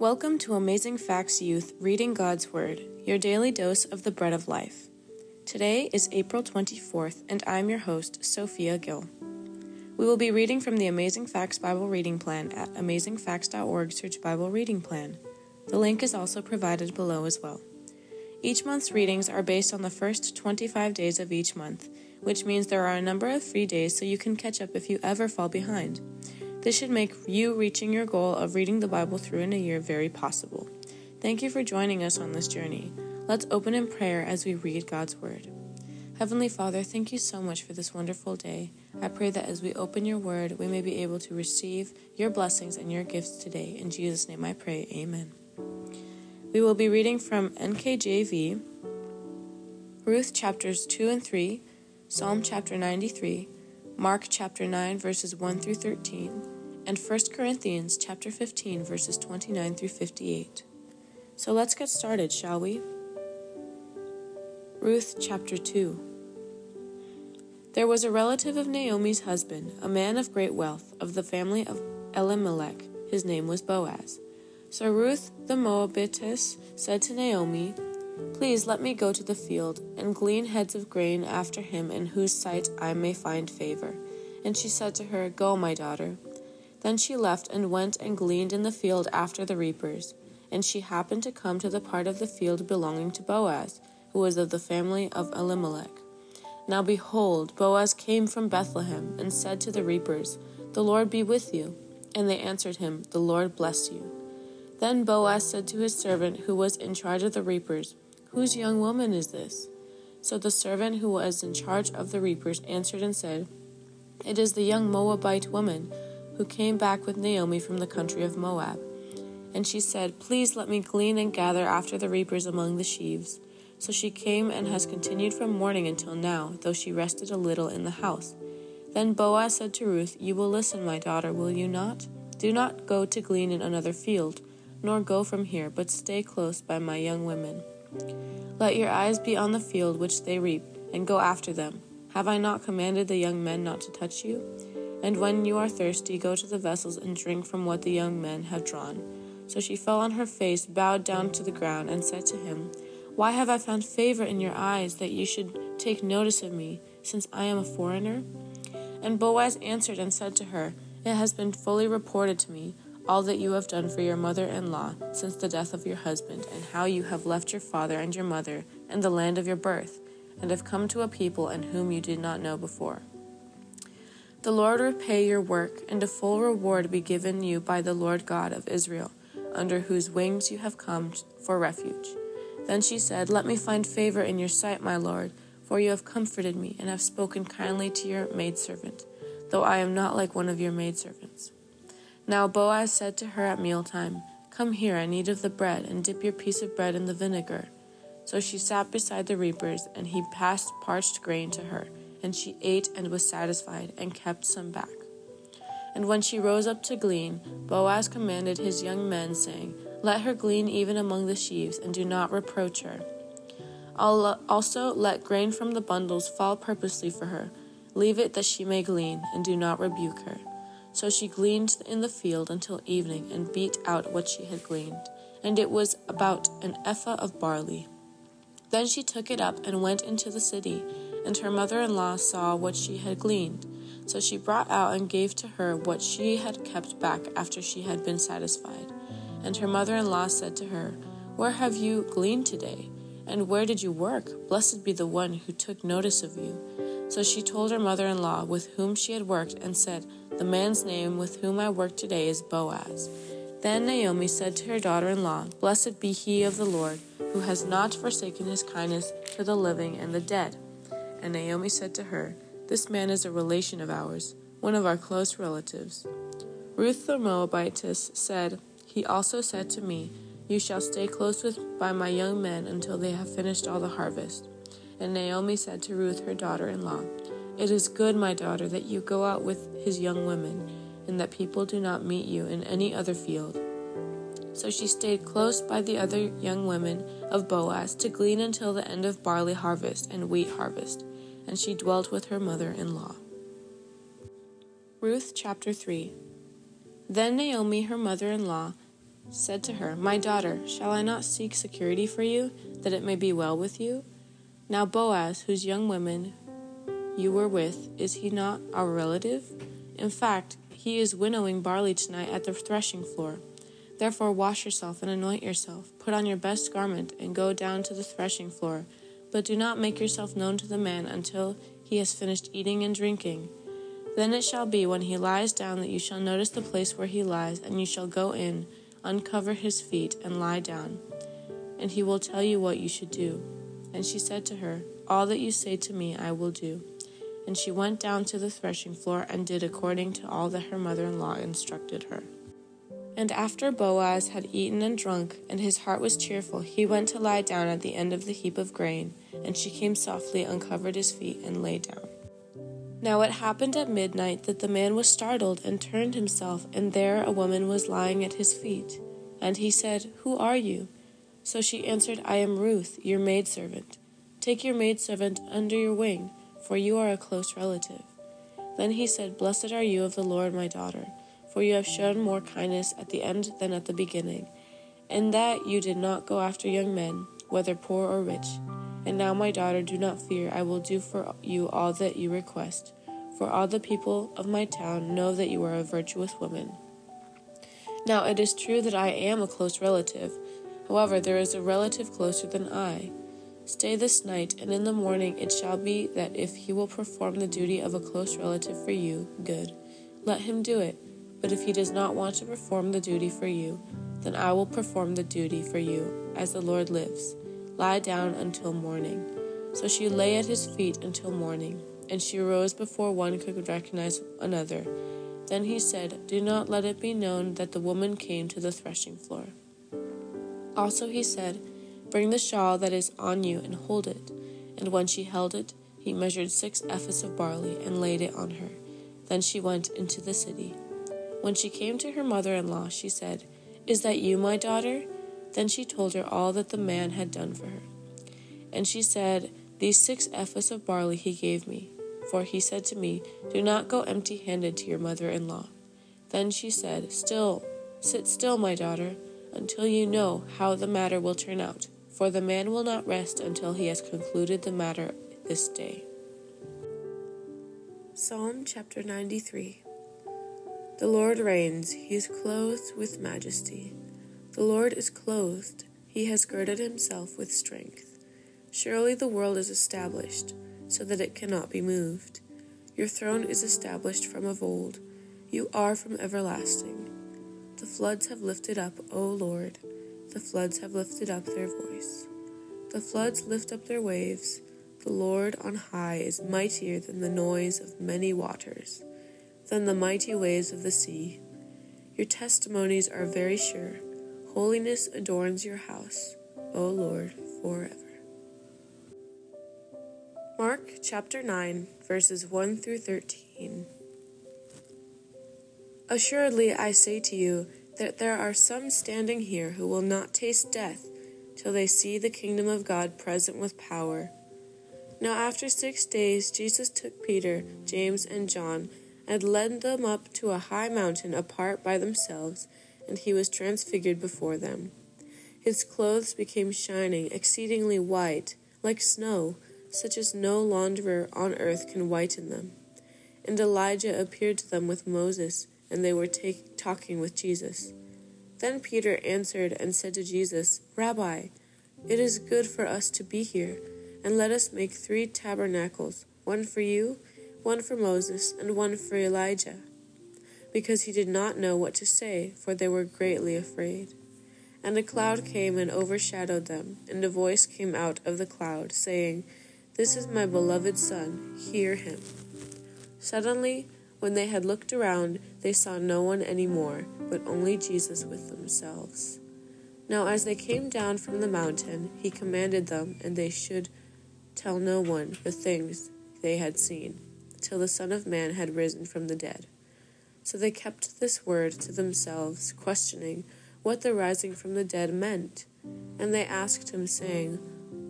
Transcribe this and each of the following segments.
Welcome to Amazing Facts Youth Reading God's Word, your daily dose of the bread of life. Today is April 24th, and I'm your host, Sophia Gill. We will be reading from the Amazing Facts Bible Reading Plan at amazingfacts.org search Bible Reading Plan. The link is also provided below as well. Each month's readings are based on the first 25 days of each month, which means there are a number of free days so you can catch up if you ever fall behind. This should make you reaching your goal of reading the Bible through in a year very possible. Thank you for joining us on this journey. Let's open in prayer as we read God's Word. Heavenly Father, thank you so much for this wonderful day. I pray that as we open your Word, we may be able to receive your blessings and your gifts today. In Jesus' name I pray, Amen. We will be reading from NKJV, Ruth chapters 2 and 3, Psalm chapter 93, Mark chapter 9 verses 1 through 13, and 1 Corinthians chapter 15 verses 29 through 58. So let's get started, shall we? Ruth chapter 2 There was a relative of Naomi's husband, a man of great wealth, of the family of Elimelech. His name was Boaz. So Ruth the Moabitess said to Naomi, Please let me go to the field and glean heads of grain after him in whose sight I may find favor. And she said to her, Go, my daughter. Then she left and went and gleaned in the field after the reapers. And she happened to come to the part of the field belonging to Boaz, who was of the family of Elimelech. Now behold, Boaz came from Bethlehem and said to the reapers, The Lord be with you. And they answered him, The Lord bless you. Then Boaz said to his servant who was in charge of the reapers, Whose young woman is this? So the servant who was in charge of the reapers answered and said, It is the young Moabite woman who came back with Naomi from the country of Moab. And she said, Please let me glean and gather after the reapers among the sheaves. So she came and has continued from morning until now, though she rested a little in the house. Then Boaz said to Ruth, You will listen, my daughter, will you not? Do not go to glean in another field, nor go from here, but stay close by my young women. Let your eyes be on the field which they reap, and go after them. Have I not commanded the young men not to touch you? And when you are thirsty, go to the vessels and drink from what the young men have drawn. So she fell on her face, bowed down to the ground, and said to him, Why have I found favor in your eyes that you should take notice of me, since I am a foreigner? And Boaz answered and said to her, It has been fully reported to me all that you have done for your mother in law since the death of your husband, and how you have left your father and your mother and the land of your birth, and have come to a people and whom you did not know before. The Lord repay your work, and a full reward be given you by the Lord God of Israel, under whose wings you have come for refuge. Then she said, Let me find favor in your sight, my Lord, for you have comforted me, and have spoken kindly to your maidservant, though I am not like one of your maidservants. Now Boaz said to her at mealtime, Come here and eat of the bread, and dip your piece of bread in the vinegar. So she sat beside the reapers, and he passed parched grain to her and she ate and was satisfied, and kept some back. And when she rose up to glean, Boaz commanded his young men, saying, Let her glean even among the sheaves, and do not reproach her. Uh, also let grain from the bundles fall purposely for her. Leave it that she may glean, and do not rebuke her. So she gleaned in the field until evening, and beat out what she had gleaned, and it was about an ephah of barley. Then she took it up and went into the city and her mother in law saw what she had gleaned. So she brought out and gave to her what she had kept back after she had been satisfied. And her mother in law said to her, Where have you gleaned today? And where did you work? Blessed be the one who took notice of you. So she told her mother in law with whom she had worked, and said, The man's name with whom I work today is Boaz. Then Naomi said to her daughter in law, Blessed be he of the Lord, who has not forsaken his kindness to the living and the dead. And Naomi said to her, This man is a relation of ours, one of our close relatives. Ruth the Moabitess said, He also said to me, You shall stay close with by my young men until they have finished all the harvest. And Naomi said to Ruth her daughter in law, It is good, my daughter, that you go out with his young women, and that people do not meet you in any other field. So she stayed close by the other young women of Boaz to glean until the end of barley harvest and wheat harvest and she dwelt with her mother in law. Ruth chapter 3 Then Naomi, her mother in law, said to her, My daughter, shall I not seek security for you, that it may be well with you? Now Boaz, whose young women you were with, is he not our relative? In fact, he is winnowing barley tonight at the threshing floor. Therefore, wash yourself and anoint yourself, put on your best garment, and go down to the threshing floor. But do not make yourself known to the man until he has finished eating and drinking. Then it shall be when he lies down that you shall notice the place where he lies, and you shall go in, uncover his feet, and lie down. And he will tell you what you should do. And she said to her, All that you say to me I will do. And she went down to the threshing floor and did according to all that her mother in law instructed her. And after Boaz had eaten and drunk, and his heart was cheerful, he went to lie down at the end of the heap of grain. And she came softly, uncovered his feet, and lay down. Now it happened at midnight that the man was startled and turned himself, and there a woman was lying at his feet. And he said, Who are you? So she answered, I am Ruth, your maidservant. Take your maidservant under your wing, for you are a close relative. Then he said, Blessed are you of the Lord, my daughter for you have shown more kindness at the end than at the beginning, in that you did not go after young men, whether poor or rich. And now, my daughter, do not fear, I will do for you all that you request, for all the people of my town know that you are a virtuous woman. Now, it is true that I am a close relative. However, there is a relative closer than I. Stay this night, and in the morning it shall be that if he will perform the duty of a close relative for you, good. Let him do it but if he does not want to perform the duty for you, then I will perform the duty for you, as the Lord lives. Lie down until morning. So she lay at his feet until morning, and she arose before one could recognize another. Then he said, Do not let it be known that the woman came to the threshing floor. Also he said, Bring the shawl that is on you and hold it. And when she held it, he measured six ephahs of barley and laid it on her. Then she went into the city. When she came to her mother in law, she said, Is that you, my daughter? Then she told her all that the man had done for her. And she said, These six ephahs of barley he gave me. For he said to me, Do not go empty handed to your mother in law. Then she said, Still, sit still, my daughter, until you know how the matter will turn out. For the man will not rest until he has concluded the matter this day. Psalm chapter 93 the Lord reigns, he is clothed with majesty. The Lord is clothed, he has girded himself with strength. Surely the world is established, so that it cannot be moved. Your throne is established from of old, you are from everlasting. The floods have lifted up, O Lord, the floods have lifted up their voice. The floods lift up their waves. The Lord on high is mightier than the noise of many waters than the mighty waves of the sea. Your testimonies are very sure. Holiness adorns your house, O Lord, forever. Mark chapter 9, verses 1 through 13. Assuredly, I say to you that there are some standing here who will not taste death till they see the kingdom of God present with power. Now, after six days, Jesus took Peter, James, and John and led them up to a high mountain apart by themselves, and he was transfigured before them. His clothes became shining, exceedingly white, like snow, such as no launderer on earth can whiten them. And Elijah appeared to them with Moses, and they were take, talking with Jesus. Then Peter answered and said to Jesus, Rabbi, it is good for us to be here, and let us make three tabernacles, one for you, one for Moses, and one for Elijah, because he did not know what to say, for they were greatly afraid. And a cloud came and overshadowed them, and a voice came out of the cloud, saying, This is my beloved Son, hear him. Suddenly, when they had looked around, they saw no one any more, but only Jesus with themselves. Now, as they came down from the mountain, he commanded them, and they should tell no one the things they had seen till the Son of Man had risen from the dead. So they kept this word to themselves, questioning what the rising from the dead meant. And they asked him, saying,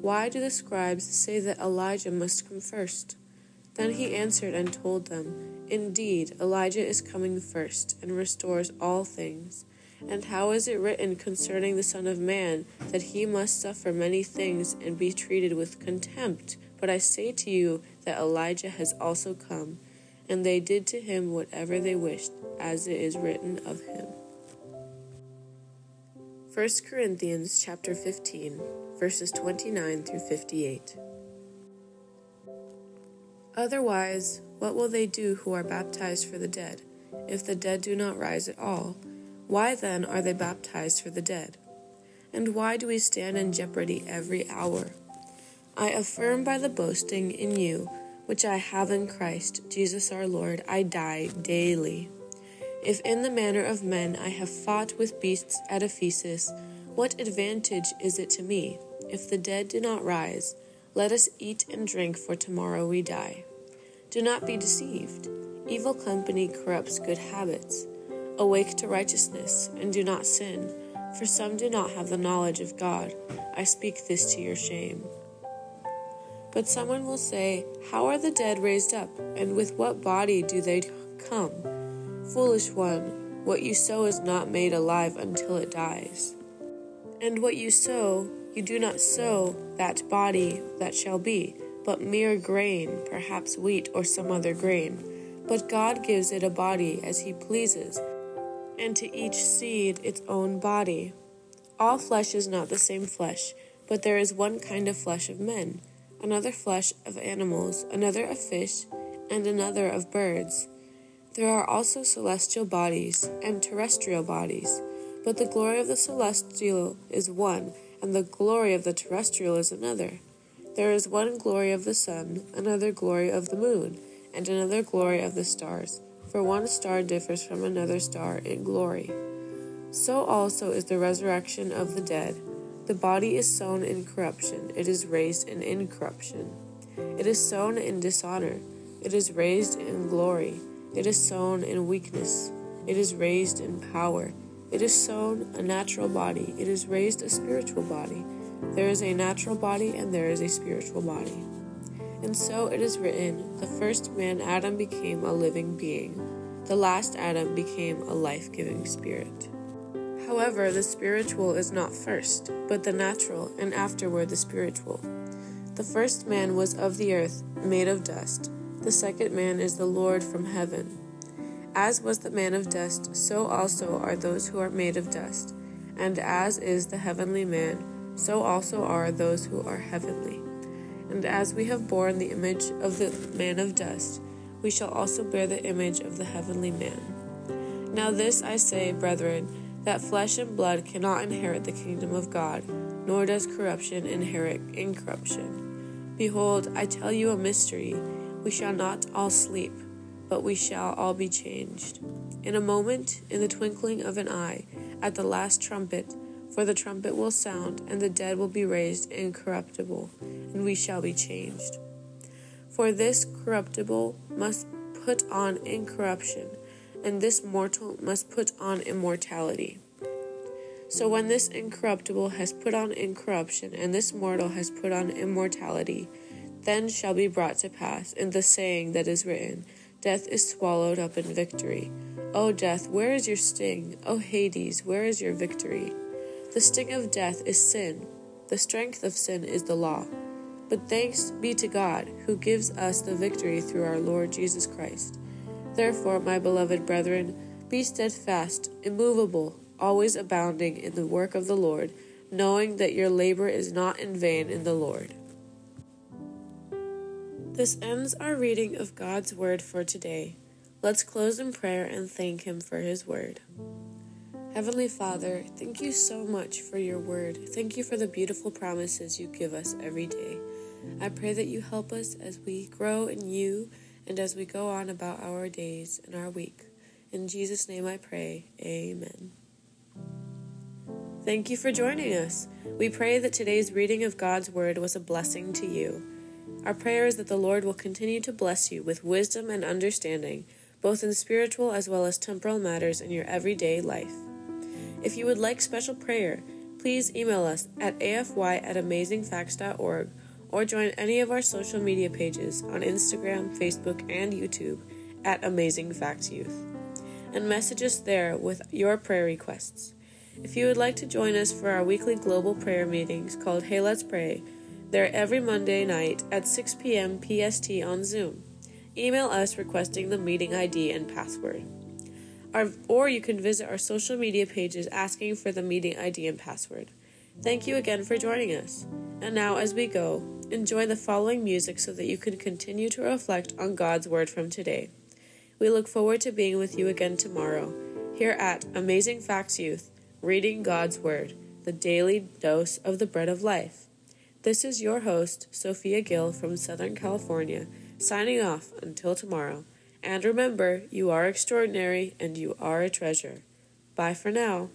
Why do the scribes say that Elijah must come first? Then he answered and told them, Indeed, Elijah is coming first, and restores all things. And how is it written concerning the Son of Man that he must suffer many things and be treated with contempt? But I say to you that Elijah has also come, and they did to him whatever they wished, as it is written of him. 1 Corinthians chapter 15 verses 29 through 58. Otherwise, what will they do who are baptized for the dead, if the dead do not rise at all? Why then are they baptized for the dead? And why do we stand in jeopardy every hour? I affirm by the boasting in you, which I have in Christ Jesus our Lord, I die daily. If in the manner of men I have fought with beasts at Ephesus, what advantage is it to me? If the dead do not rise, let us eat and drink, for tomorrow we die. Do not be deceived. Evil company corrupts good habits. Awake to righteousness, and do not sin, for some do not have the knowledge of God. I speak this to your shame. But someone will say, How are the dead raised up, and with what body do they come? Foolish one, what you sow is not made alive until it dies. And what you sow, you do not sow that body that shall be, but mere grain, perhaps wheat or some other grain. But God gives it a body as He pleases and to each seed its own body. All flesh is not the same flesh, but there is one kind of flesh of men, another flesh of animals, another of fish, and another of birds. There are also celestial bodies and terrestrial bodies, but the glory of the celestial is one, and the glory of the terrestrial is another. There is one glory of the sun, another glory of the moon, and another glory of the stars for one star differs from another star in glory. So also is the resurrection of the dead. The body is sown in corruption, it is raised in incorruption. It is sown in dishonor, it is raised in glory. It is sown in weakness, it is raised in power. It is sown a natural body, it is raised a spiritual body. There is a natural body and there is a spiritual body. And so it is written the first man, Adam, became a living being, the last Adam became a life giving spirit. However, the spiritual is not first, but the natural, and afterward the spiritual. The first man was of the earth, made of dust. The second man is the Lord from heaven. As was the man of dust, so also are those who are made of dust. And as is the heavenly man, so also are those who are heavenly. And as we have borne the image of the man of dust, we shall also bear the image of the heavenly man. Now, this I say, brethren, that flesh and blood cannot inherit the kingdom of God, nor does corruption inherit incorruption. Behold, I tell you a mystery. We shall not all sleep, but we shall all be changed. In a moment, in the twinkling of an eye, at the last trumpet, for the trumpet will sound, and the dead will be raised incorruptible, and we shall be changed. For this corruptible must put on incorruption, and this mortal must put on immortality. So when this incorruptible has put on incorruption, and this mortal has put on immortality, then shall be brought to pass in the saying that is written Death is swallowed up in victory. O death, where is your sting? O Hades, where is your victory? The sting of death is sin, the strength of sin is the law. But thanks be to God, who gives us the victory through our Lord Jesus Christ. Therefore, my beloved brethren, be steadfast, immovable, always abounding in the work of the Lord, knowing that your labor is not in vain in the Lord. This ends our reading of God's Word for today. Let's close in prayer and thank Him for His Word. Heavenly Father, thank you so much for your word. Thank you for the beautiful promises you give us every day. I pray that you help us as we grow in you and as we go on about our days and our week. In Jesus' name I pray. Amen. Thank you for joining us. We pray that today's reading of God's Word was a blessing to you. Our prayer is that the Lord will continue to bless you with wisdom and understanding, both in spiritual as well as temporal matters in your everyday life. If you would like special prayer, please email us at afy at amazingfacts.org or join any of our social media pages on Instagram, Facebook, and YouTube at Amazing Facts Youth. and message us there with your prayer requests. If you would like to join us for our weekly global prayer meetings called Hey Let's Pray, they're every Monday night at 6 p.m. PST on Zoom. Email us requesting the meeting ID and password. Our, or you can visit our social media pages asking for the meeting ID and password. Thank you again for joining us. And now, as we go, enjoy the following music so that you can continue to reflect on God's Word from today. We look forward to being with you again tomorrow, here at Amazing Facts Youth, reading God's Word, the daily dose of the bread of life. This is your host, Sophia Gill from Southern California, signing off until tomorrow. And remember, you are extraordinary and you are a treasure. Bye for now.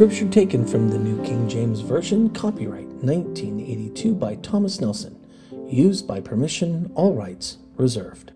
Scripture taken from the New King James Version, copyright 1982 by Thomas Nelson, used by permission, all rights reserved.